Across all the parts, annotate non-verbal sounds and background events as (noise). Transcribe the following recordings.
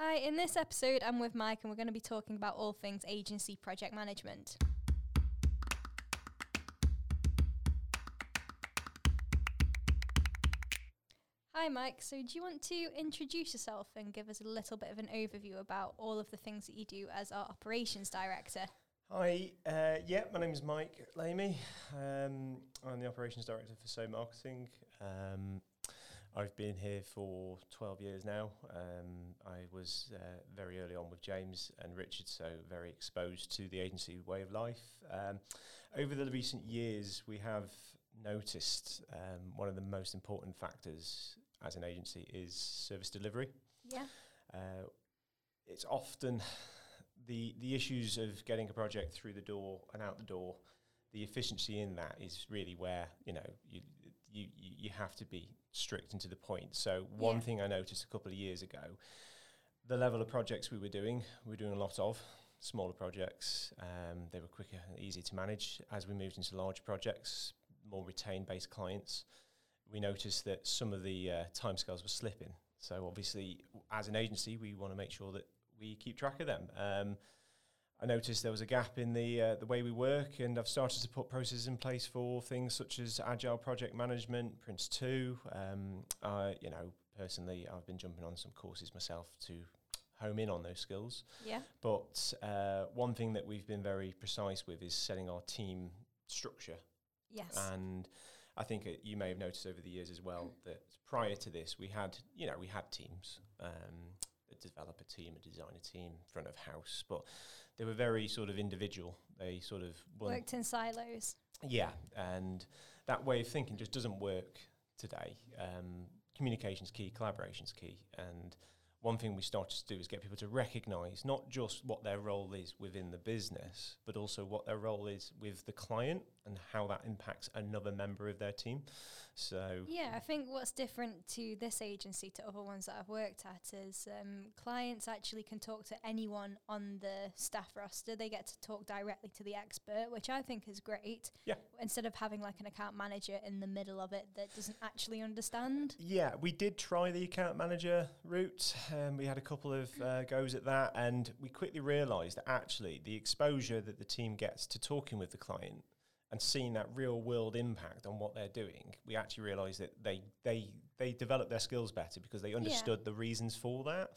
Hi, in this episode, I'm with Mike and we're going to be talking about all things agency project management. Hi, Mike. So, do you want to introduce yourself and give us a little bit of an overview about all of the things that you do as our operations director? Hi, uh, yeah, my name is Mike Lamy. Um, I'm the operations director for So Marketing. Um, I've been here for 12 years now. Um, I was uh, very early on with James and Richard, so very exposed to the agency way of life. Um, over the recent years, we have noticed um, one of the most important factors as an agency is service delivery. Yeah. Uh, it's often the the issues of getting a project through the door and out the door. The efficiency in that is really where you know you you you have to be strict and to the point. So one Yeah. thing I noticed a couple of years ago, the level of projects we were doing, we were doing a lot of smaller projects. Um, they were quicker and easier to manage. As we moved into larger projects, more retained based clients, we noticed that some of the uh, timescales were slipping. So obviously, as an agency, we want to make sure that we keep track of them. Um, I noticed there was a gap in the uh, the way we work, and I've started to put processes in place for things such as agile project management, Prince Two. Um, I, you know, personally, I've been jumping on some courses myself to home in on those skills. Yeah. But uh, one thing that we've been very precise with is setting our team structure Yes. and I think uh, you may have noticed over the years as well that prior to this, we had, you know, we had teams, um, a developer team, a designer team, front of house, but they were very sort of individual. They sort of Worked in silos. yeah, and that way of thinking just doesn't work today. Um, communication's key, collaboration's key, and one thing we started to do is get people to recognise not just what their role is within the business, but also what their role is with the client and how that impacts another member of their team. So Yeah, I think what's different to this agency to other ones that I've worked at is um, clients actually can talk to anyone on the staff roster. They get to talk directly to the expert, which I think is great. Yeah. Instead of having like an account manager in the middle of it that doesn't actually understand. Yeah, we did try the account manager route. Um, we had a couple of uh, goes at that, and we quickly realised that actually the exposure that the team gets to talking with the client and seeing that real world impact on what they're doing, we actually realised that they they they developed their skills better because they understood the reasons for that.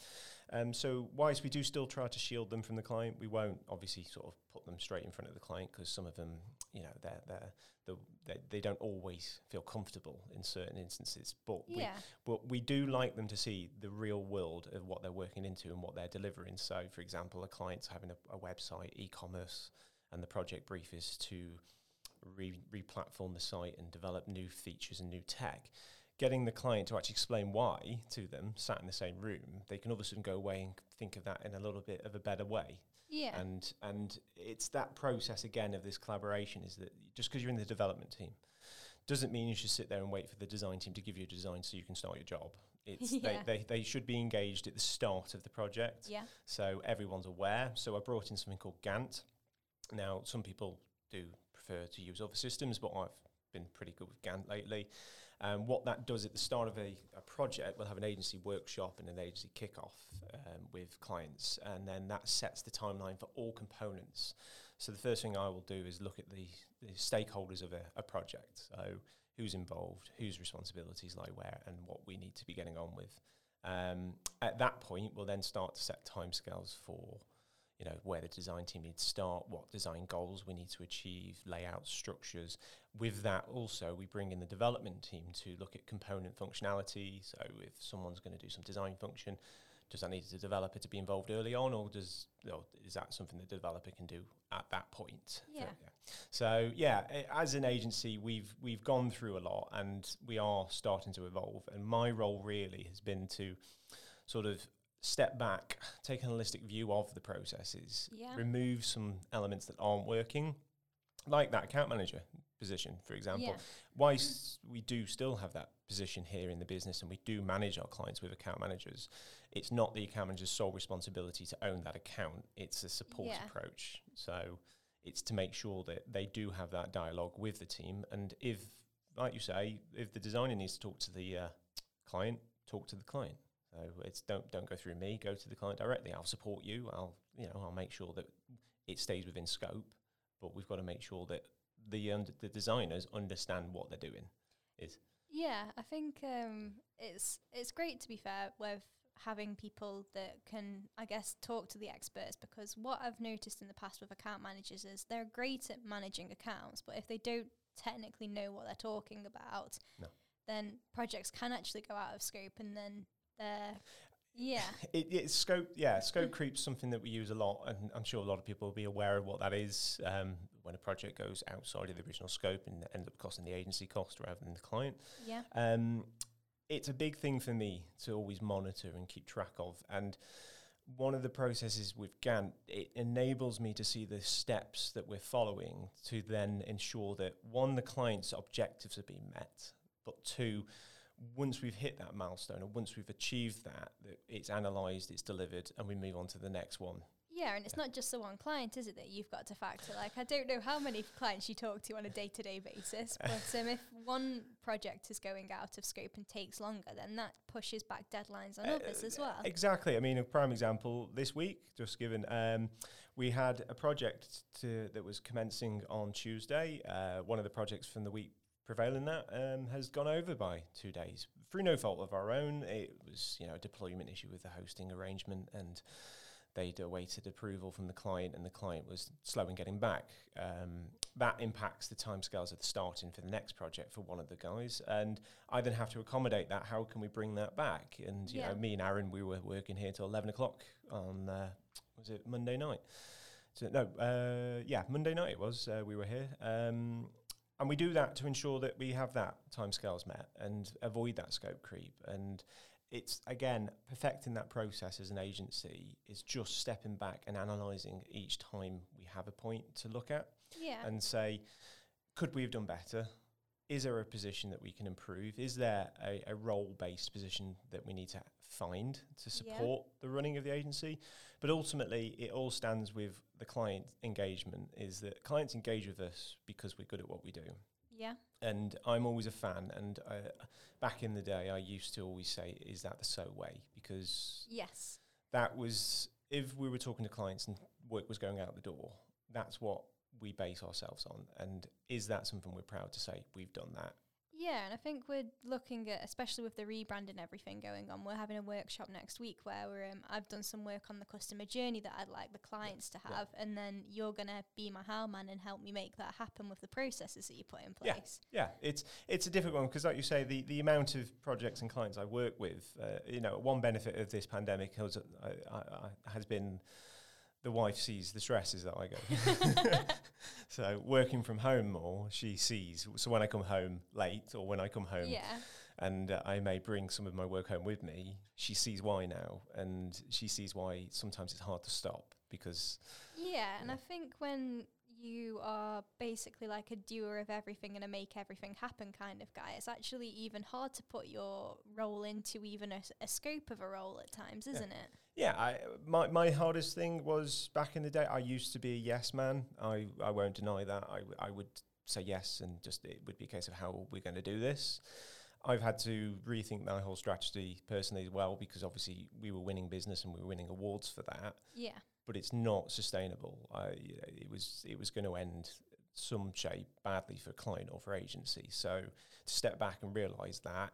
Um, so, whilst we do still try to shield them from the client, we won't obviously sort of put them straight in front of the client because some of them, you know, they're, they're, the they they don't always feel comfortable in certain instances. But we, Yeah. but we do like them to see the real world of what they're working into and what they're delivering. So, for example, a client's having a, a website, e-commerce, and the project brief is to re- re-platform the site and develop new features and new tech. Getting the client to actually explain why to them, sat in the same room, they can all of a sudden go away and think of that in a little bit of a better way. Yeah. And and it's that process again of this collaboration is that just because you're in the development team doesn't mean you should sit there and wait for the design team to give you a design so you can start your job. It's (laughs) Yeah. they, they, they should be engaged at the start of the project. yeah. So everyone's aware. So I brought in something called Gantt. Now, some people do prefer to use other systems, but I've been pretty good with Gantt lately. Um, what that does at the start of a, a project, we'll have an agency workshop and an agency kickoff um, with clients, and then that sets the timeline for all components. So the first thing I will do is look at the, the stakeholders of a, a project. So who's involved, whose responsibilities lie where, and what we need to be getting on with. Um, at that point, we'll then start to set timescales for you know where the design team needs to start, what design goals we need to achieve, layout structures. With that, also we bring in the development team to look at component functionality. So if someone's going to do some design function, does that need the developer to be involved early on, or does or is that something the developer can do at that point? Yeah. So yeah, as an agency, we've we've gone through a lot, and we are starting to evolve. And my role really has been to sort of step back, take an holistic view of the processes, Yeah. remove some elements that aren't working, like that account manager position, for example. Yeah. Whilst we do still have that position here in the business and we do manage our clients with account managers, it's not the account manager's sole responsibility to own that account. It's a support Yeah. approach. So it's to make sure that they do have that dialogue with the team. And if, like you say, if the designer needs to talk to the uh, client, talk to the client. So it's don't don't go through me. Go to the client directly. I'll support you. I'll you know I'll make sure that it stays within scope. But we've got to make sure that the und- the designers understand what they're doing. Is Yeah, I think um, it's it's great to be fair with having people that can, I guess, talk to the experts because what I've noticed in the past with account managers is they're great at managing accounts, but if they don't technically know what they're talking about, No. then projects can actually go out of scope and then they're yeah. (laughs) it, it's scope yeah scope creep's something that we use a lot and i'm sure a lot of people will be aware of what that is um, when a project goes outside of the original scope and ends up costing the agency cost rather than the client Yeah. um, it's a big thing for me to always monitor and keep track of and one of the processes with Gantt, it enables me to see the steps that we're following to then ensure that one, the client's objectives are being met, but two, once we've hit that milestone and once we've achieved that, that it's analysed, it's delivered, and we move on to the next one. Yeah, and it's not just the one client, is it, that you've got to factor? Like, I don't know how many clients you talk to on a day to day basis, (laughs) but um, if one project is going out of scope and takes longer, then that pushes back deadlines on Uh, others as well. Exactly. I mean, a prime example this week, just given, um, we had a project to, that was commencing on Tuesday. Uh, one of the projects from the week prevailing that um, has gone over by two days through no fault of our own. It was, you know, a deployment issue with the hosting arrangement and they'd awaited approval from the client and the client was slow in getting back. Um, that impacts the timescales of the starting for the next project for one of the guys. And I then have to accommodate that. How can we bring that back? And, you Yeah. know, me and Aaron, we were working here till 11 o'clock on, uh, was it Monday night? So, no, uh, yeah, Monday night it was. Uh, we were here. Um, and we do that to ensure that we have that timescales met and avoid that scope creep. And it's again perfecting that process as an agency is just stepping back and analysing each time we have a point to look at yeah. and say, could we have done better? Is there a position that we can improve? Is there a, a role based position that we need to find to Yeah. support the running of the agency? But ultimately, it all stands with the client engagement is that clients engage with us because we're good at what we do yeah. and I'm always a fan. And uh, back in the day, I used to always say, "Is that the so way?" Because Yes. that was if we were talking to clients and work was going out the door. That's what we base ourselves on. And is that something we're proud to say we've done that? Yeah, and I think we're looking at, especially with the rebrand and everything going on, we're having a workshop next week where we're, um, I've done some work on the customer journey that I'd like the clients to Yeah. have, and then you're going to be my how man and help me make that happen with the processes that you put in Yeah. place. Yeah, it's it's a difficult one because, like you say, the, the amount of projects and clients I work with, uh, you know, one benefit of this pandemic has, uh, I, I, has been the wife sees the stresses that I go. (laughs) (laughs) so working from home more, she sees. So when I come home late or when I come home Yeah. and uh, I may bring some of my work home with me, she sees why now, and she sees why sometimes it's hard to stop because Yeah, and. I think when you are basically like a doer of everything and a make everything happen kind of guy, it's actually even hard to put your role into even a, s- a scope of a role at times, isn't it? Yeah, I, my my hardest thing was back in the day. I used to be a yes man. I, I won't deny that. I, I would say yes, and just it would be a case of how we're going to do this. I've had to rethink my whole strategy personally as well because obviously we were winning business and we were winning awards for that, Yeah. But it's not sustainable. I, it was it was going to end some shape badly for client or for agency. So to step back and realise that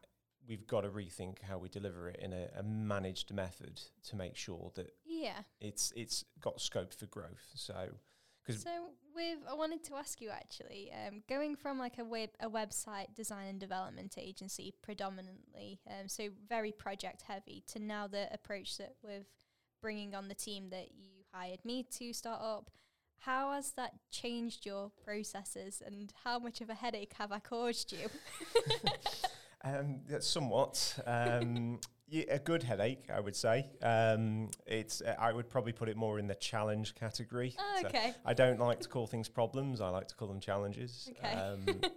we've got to rethink how we deliver it in a, a managed method to make sure that Yeah. it's it's got scope for growth. So because So with I wanted to ask you actually, um, going from like a web a website design and development agency predominantly, um, so very project heavy, to now the approach that with bringing on the team that you hired me to start up. How has that changed your processes, and how much of a headache have I caused you? (laughs) um, that's somewhat um, yeah, a good headache, I would say. Um, it's uh, I would probably put it more in the challenge category. Oh, So okay. I don't like to call things problems. I like to call them challenges. Okay. (laughs)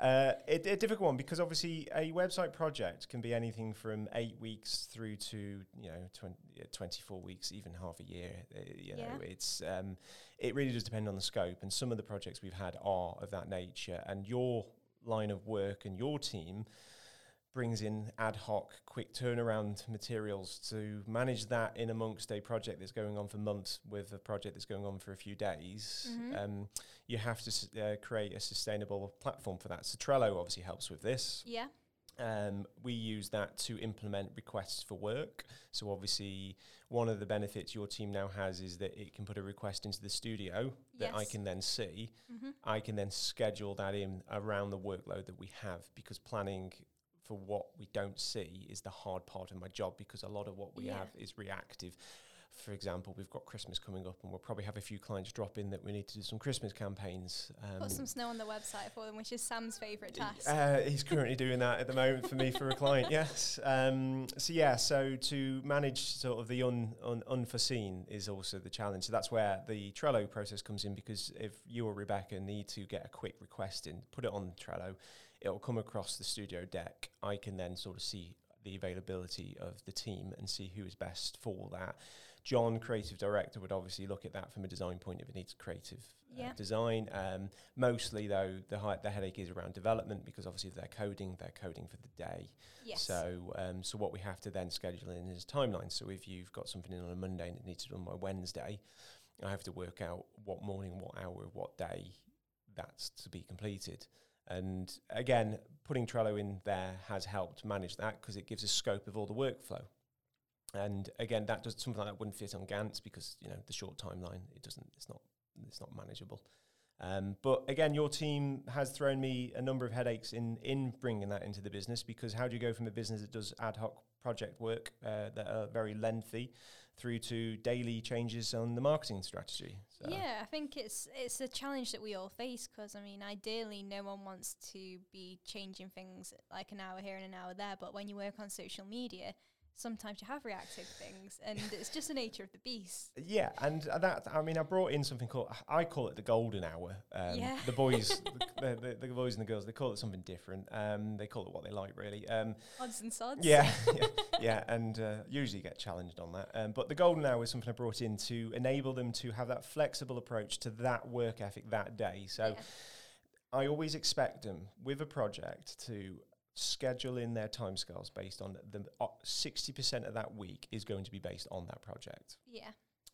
Uh, it, a difficult one because obviously a website project can be anything from eight weeks through to you know 20, yeah, 24 weeks, even half a year. Uh, you know, Yeah. it's um, it really does depend on the scope. And some of the projects we've had are of that nature. And your line of work and your team brings in ad hoc, quick turnaround materials to manage that in amongst a project that's going on for months with a project that's going on for a few days. Mhm. Um, you have to uh, create a sustainable platform for that. So Trello obviously helps with this. Yeah. Um, we use that to implement requests for work. So obviously, one of the benefits your team now has is that it can put a request into the studio that I can then see. Mm-hmm. I can then schedule that in around the workload that we have because planning for what we don't see is the hard part of my job because a lot of what we Yeah. have is reactive. For example, we've got Christmas coming up and we'll probably have a few clients drop in that we need to do some Christmas campaigns. Um, Put some snow on the website for them, which is Sam's favourite task. uh, he's currently doing that at the moment for me for a client. (laughs) Yes. Um, so yeah. So to manage sort of the un, un, unforeseen is also the challenge. So that's where the Trello process comes in because if you or Rebecca need to get a quick request in, put it on Trello, it'll come across the studio deck. I can then sort of see the availability of the team and see who is best for that. John, creative director, would obviously look at that from a design point if it needs creative uh, design. Um, mostly, though, the, hi- the headache is around development because obviously if they're coding, they're coding for the day. yes. So, um, so what we have to then schedule in is timelines. So if you've got something in on a Monday and it needs to be done by Wednesday, I have to work out what morning, what hour, what day that's to be completed. And again, putting Trello in there has helped manage that because it gives a scope of all the workflow. And again, that does something like that wouldn't fit on Gantt because you know the short timeline it doesn't it's not it's not manageable. Um, but again, your team has thrown me a number of headaches in in bringing that into the business because how do you go from a business that does ad hoc project work uh, that are very lengthy through to daily changes on the marketing strategy? So Yeah, I think it's it's a challenge that we all face because I mean, ideally, no one wants to be changing things like an hour here and an hour there. But when you work on social media, sometimes you have reactive things, and it's just the nature of the beast. Yeah, and that I mean, I brought in something called I call it the golden hour. Um, Yeah. The boys, (laughs) the, the, the boys and the girls, they call it something different. Um, they call it what they like, really. Um, Odds and sods. yeah, (laughs) (laughs) yeah, yeah, and uh, usually get challenged on that. Um, but the golden hour is something I brought in to enable them to have that flexible approach to that work ethic that day. So Yeah. I always expect them with a project to schedule in their timescales based on the uh, sixty percent of that week is going to be based on that project Yeah.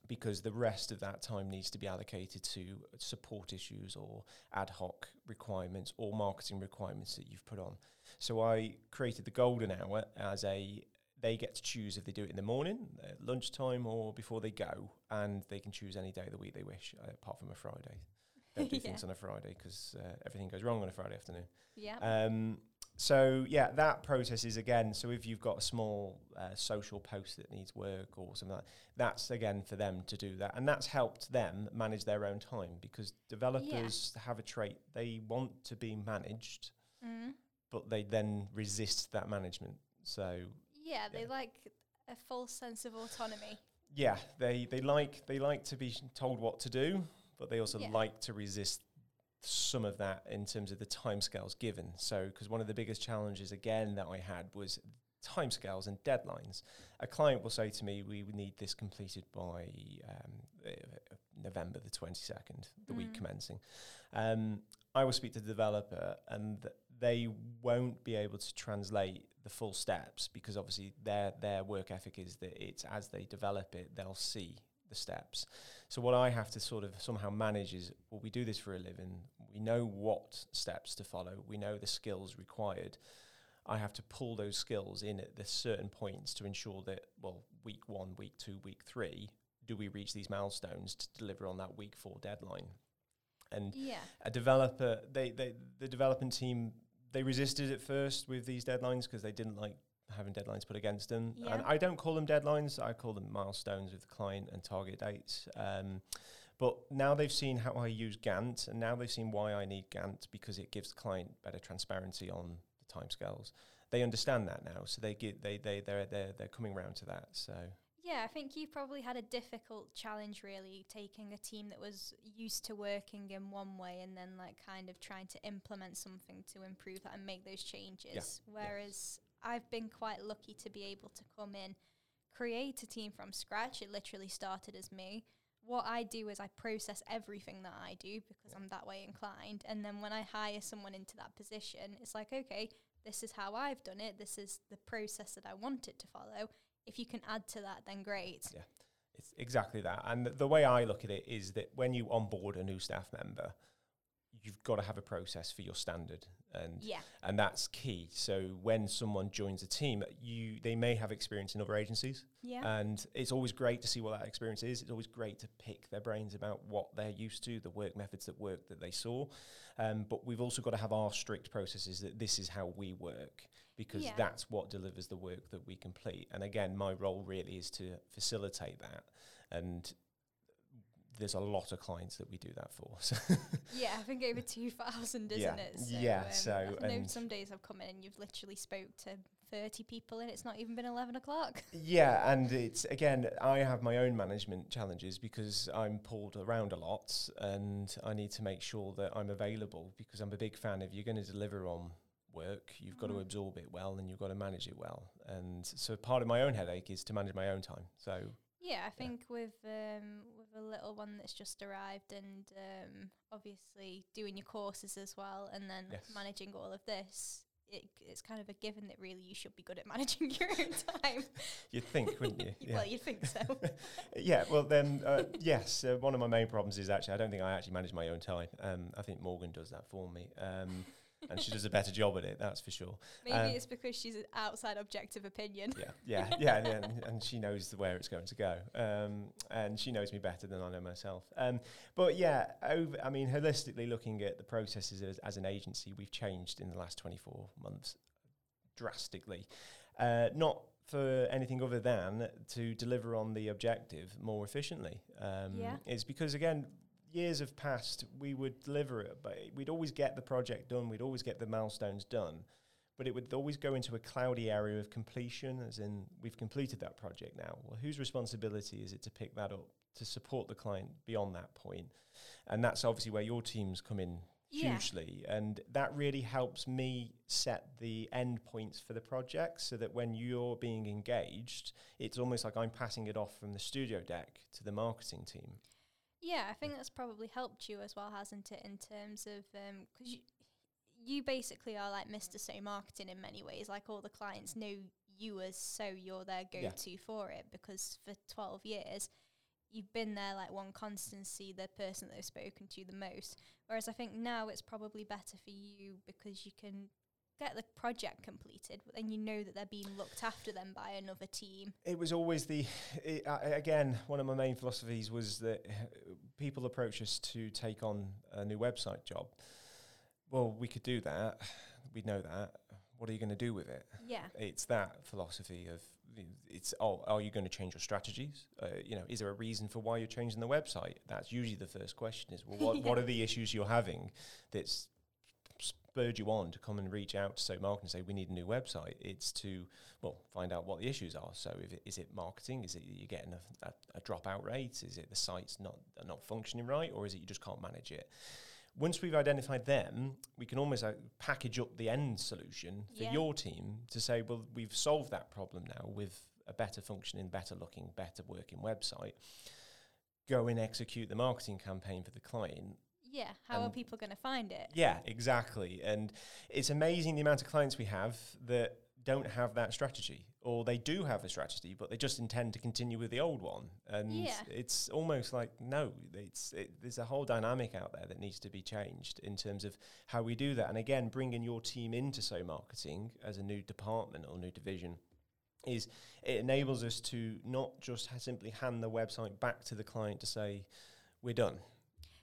because the rest of that time needs to be allocated to support issues or ad hoc requirements or marketing requirements that you've put on. So I created the golden hour as a they get to choose if they do it in the morning, at lunchtime, or before they go, and they can choose any day of the week they wish, uh, apart from a Friday. Don't do (laughs) Yeah. things on a Friday because uh, everything goes wrong on a Friday afternoon. Yeah. Um, so yeah, that process is again. So if you've got a small uh, social post that needs work or something like that, that's again for them to do that, and that's helped them manage their own time because developers have a trait they want to be managed, mm. but they then resist that management. So Yeah, they Yeah. like a false sense of autonomy. yeah, they they like they like to be told what to do, but they also Yeah. like to resist some of that in terms of the timescales given. So, because one of the biggest challenges again that I had was timescales and deadlines. A client will say to me, "We would need this completed by um, uh, November the twenty second, the week Mm. commencing." Um, I will speak to the developer, and they won't be able to translate the full steps because obviously their their work ethic is that it's as they develop it, they'll see the steps. So what I have to sort of somehow manage is, well, we do this for a living. We know what steps to follow. We know the skills required. I have to pull those skills in at the certain points to ensure that, well, week one, week two, week three, do we reach these milestones to deliver on that week four deadline? And Yeah. a developer, they, they the development team, they resisted at first with these deadlines because they didn't like having deadlines put against them. And I don't call them deadlines; I call them milestones with the client and target dates. Um, but now they've seen how I use Gantt, and now they've seen why I need Gantt because it gives the client better transparency on the timescales. They understand that now, so they get they they they're they're they're coming round to that. So Yeah, I think you probably had a difficult challenge really taking a team that was used to working in one way and then like kind of trying to implement something to improve that and make those changes. Whereas I've been quite lucky to be able to come in, create a team from scratch. It literally started as me. What I do is I process everything that I do because Yeah. I'm that way inclined. And then when I hire someone into that position, it's like, okay, this is how I've done it. This is the process that I want it to follow. If you can add to that, then great. Yeah. It's exactly that. And th- the way I look at it is that when you onboard a new staff member, you've got to have a process for your standard and Yeah. and that's key so when someone joins a team you they may have experience in other agencies Yeah. and it's always great to see what that experience is it's always great to pick their brains about what they're used to the work methods that work that they saw um, but we've also got to have our strict processes that this is how we work because Yeah. that's what delivers the work that we complete and again my role really is to facilitate that and there's a lot of clients that we do that for (laughs) so yeah, I think over (laughs) 2,000, isn't Yeah. it? Yeah, um, so, I know some days I've come in and you've literally spoke to 30 people and it's not even been 11 o'clock. Yeah, (laughs) and it's again, I have my own management challenges because I'm pulled around a lot and I need to make sure that I'm available because I'm a big fan of you're going to deliver on work, you've got to absorb it well and you've got to manage it well. And so part of my own headache is to manage my own time. So Yeah, I think with um, with a little one that's just arrived and um, obviously doing your courses as well and then Yes. managing all of this, it, it's kind of a given that really you should be good at (laughs) managing your own time. you'd think, (laughs) wouldn't you? Yeah. Well, you'd think so. (laughs) yeah, well then, uh, yes. Uh, one of my main problems is actually I don't think I actually manage my own time. Um, I think Morgan does that for me, um, and she does a better job at it. That's for sure. Maybe Um, it's because she's an outside objective opinion. Yeah, yeah, yeah, yeah and, and she knows where it's going to go, um, and she knows me better than I know myself. Um, but yeah, over, I mean, holistically looking at the processes as, as an agency, we've changed in the last 24 months drastically. Uh, not for anything other than to deliver on the objective more efficiently. Um, Yeah. Is because again, years have passed. We would deliver it, but we'd always get the project done. We'd always get the milestones done but it would always go into a cloudy area of completion, as in we've completed that project now. Well, whose responsibility is it to pick that up to support the client beyond that point? And that's obviously where your teams come in Yeah. hugely, and that really helps me set the end points for the project, so that when you're being engaged, it's almost like I'm passing it off from the studio deck to the marketing team. Yeah, I think that's probably helped you as well, hasn't it? In terms of um, because you, you basically are like Mr. So Marketing in many ways. Like all the clients know you as so you're their go-to for it because for twelve years you've been there like one constancy, the person that they've spoken to the most. Whereas I think now it's probably better for you because you can get the project completed, but then you know that they're being looked after then by another team. It was always the it, uh, again one of my main philosophies was that people approach us to take on a new website job. Well, we could do that. We know that. What are you going to do with it? Yeah. It's that philosophy of it's oh, are you going to change your strategies? Uh, you know, is there a reason for why you're changing the website? That's usually the first question. Is well, what what are the issues you're having that's spurred you on to come and reach out to so marketing and say we need a new website? It's to well find out what the issues are. So if it, is it marketing? Is it you're getting a, a, a dropout rate? Is it the site's not not functioning right, or is it you just can't manage it? Once we've identified them, we can almost uh, package up the end solution for Yeah. your team to say, well, we've solved that problem now with a better functioning, better looking, better working website. Go and execute the marketing campaign for the client. Yeah. How are people going to find it? Yeah, exactly. And it's amazing the amount of clients we have that don't have that strategy, or they do have a strategy, but they just intend to continue with the old one. And Yeah. it's almost like no, it's it, there's a whole dynamic out there that needs to be changed in terms of how we do that. And again, bringing your team into so marketing as a new department or new division is it enables us to not just ha- simply hand the website back to the client to say we're done.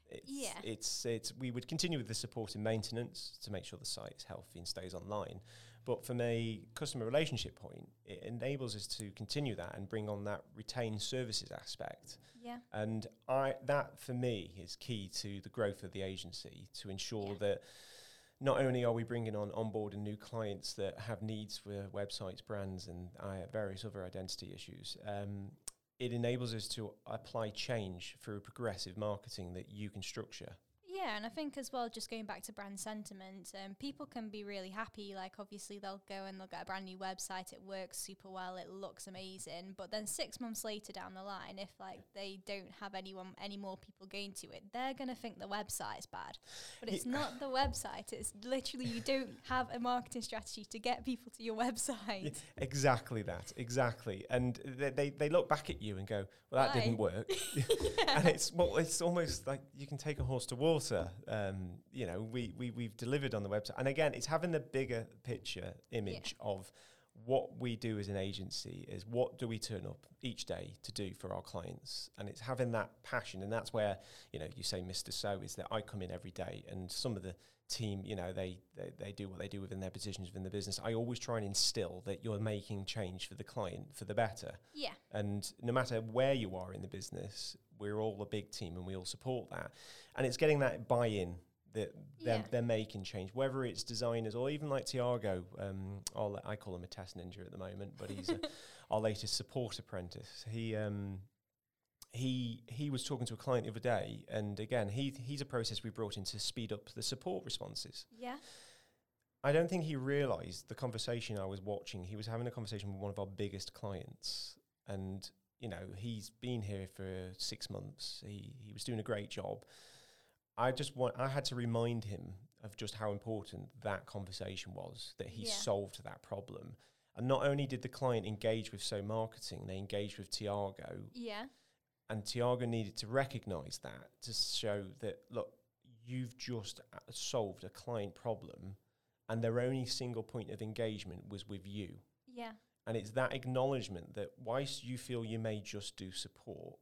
It's, Yeah. it's it's we would continue with the support and maintenance to make sure the site is healthy and stays online. But from a customer relationship point, it enables us to continue that and bring on that retained services aspect. Yeah. And I that for me is key to the growth of the agency to ensure Yeah. that not only are we bringing on on board new clients that have needs for websites, brands, and uh, various other identity issues, um, it enables us to apply change through progressive marketing that you can structure. Yeah, and I think as well, just going back to brand sentiment, um, people can be really happy. Like, obviously, they'll go and they'll get a brand new website. It works super well. It looks amazing. But then six months later down the line, if like they don't have anyone, any more people going to it, they're gonna think the website's bad. But it's Yeah. not the website. It's literally you don't (laughs) have a marketing strategy to get people to your website. Yeah, exactly that, exactly. And they, they, they look back at you and go, well, that Why? didn't work. (laughs) (laughs) and it's well, it's almost like you can take a horse to water. Um, you know, we, we, we've delivered on the website. And again, it's having the bigger picture image of what we do as an agency is what do we turn up each day to do for our clients? And it's having that passion. And that's where you know you say mr so is that i come in every day and some of the team you know they, they they do what they do within their positions within the business. I always try and instill that you're making change for the client for the better. Yeah, and no matter where you are in the business we're all a big team and we all support that and it's getting that buy-in that they're, Yeah. they're making change whether it's designers or even like tiago um, i call him a test ninja at the moment but he's a, (laughs) our latest support apprentice he um, he he was talking to a client the other day and again he he's a process we brought in to speed up the support responses yeah, I don't think he realized the conversation I was watching. He was having a conversation with one of our biggest clients, and you know he's been here for six months. He he was doing a great job. I just want I had to remind him of just how important that conversation was. That he Yeah. solved that problem, and not only did the client engage with So Marketing, they engaged with Tiago, yeah, and Tiago needed to recognize that to show that look, you've just uh, solved a client problem, and their only single point of engagement was with you. yeah, And it's that acknowledgement that whilst you feel you may just do support,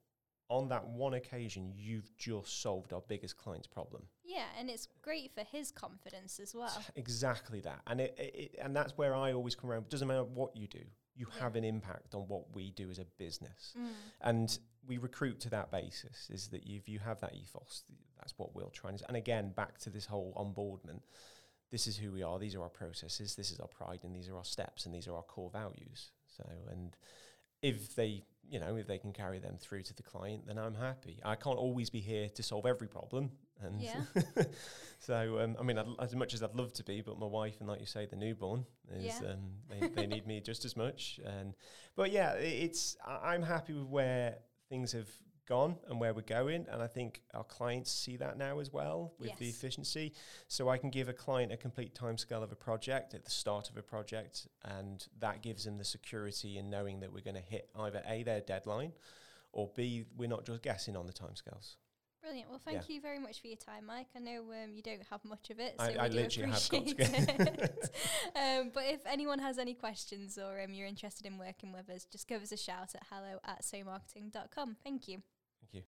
on that one occasion, you've just solved our biggest client's problem. yeah, and it's great for his confidence as well. (laughs) Exactly that, and it, it, and that's where I always come around. It doesn't matter what you do, you Yeah. have an impact on what we do as a business. Mm. and we recruit to that basis is that if you have that ethos that's what we'll try and and again back to this whole onboardment this is who we are these are our processes this is our pride and these are our steps and these are our core values so and if they you know if they can carry them through to the client then i'm happy i can't always be here to solve every problem and Yeah. (laughs) so um, i mean I'd, as much as i'd love to be but my wife and like you say the newborn is Yeah. um, they, they need me just as much and but yeah i- it's I- i'm happy with where things have gone and where we're going and i think our clients see that now as well with the efficiency so i can give a client a complete timescale of a project at the start of a project and that gives them the security in knowing that we're going to hit either a their deadline or b we're not just guessing on the timescales Brilliant. Well, thank you very much for your time, Mike. I know um, you don't have much of it, so I- we I do literally have got to appreciate it. (laughs) (laughs) um, but if anyone has any questions or um, you're interested in working with us, just give us a shout at hello at somarketing.com. Thank you. Okay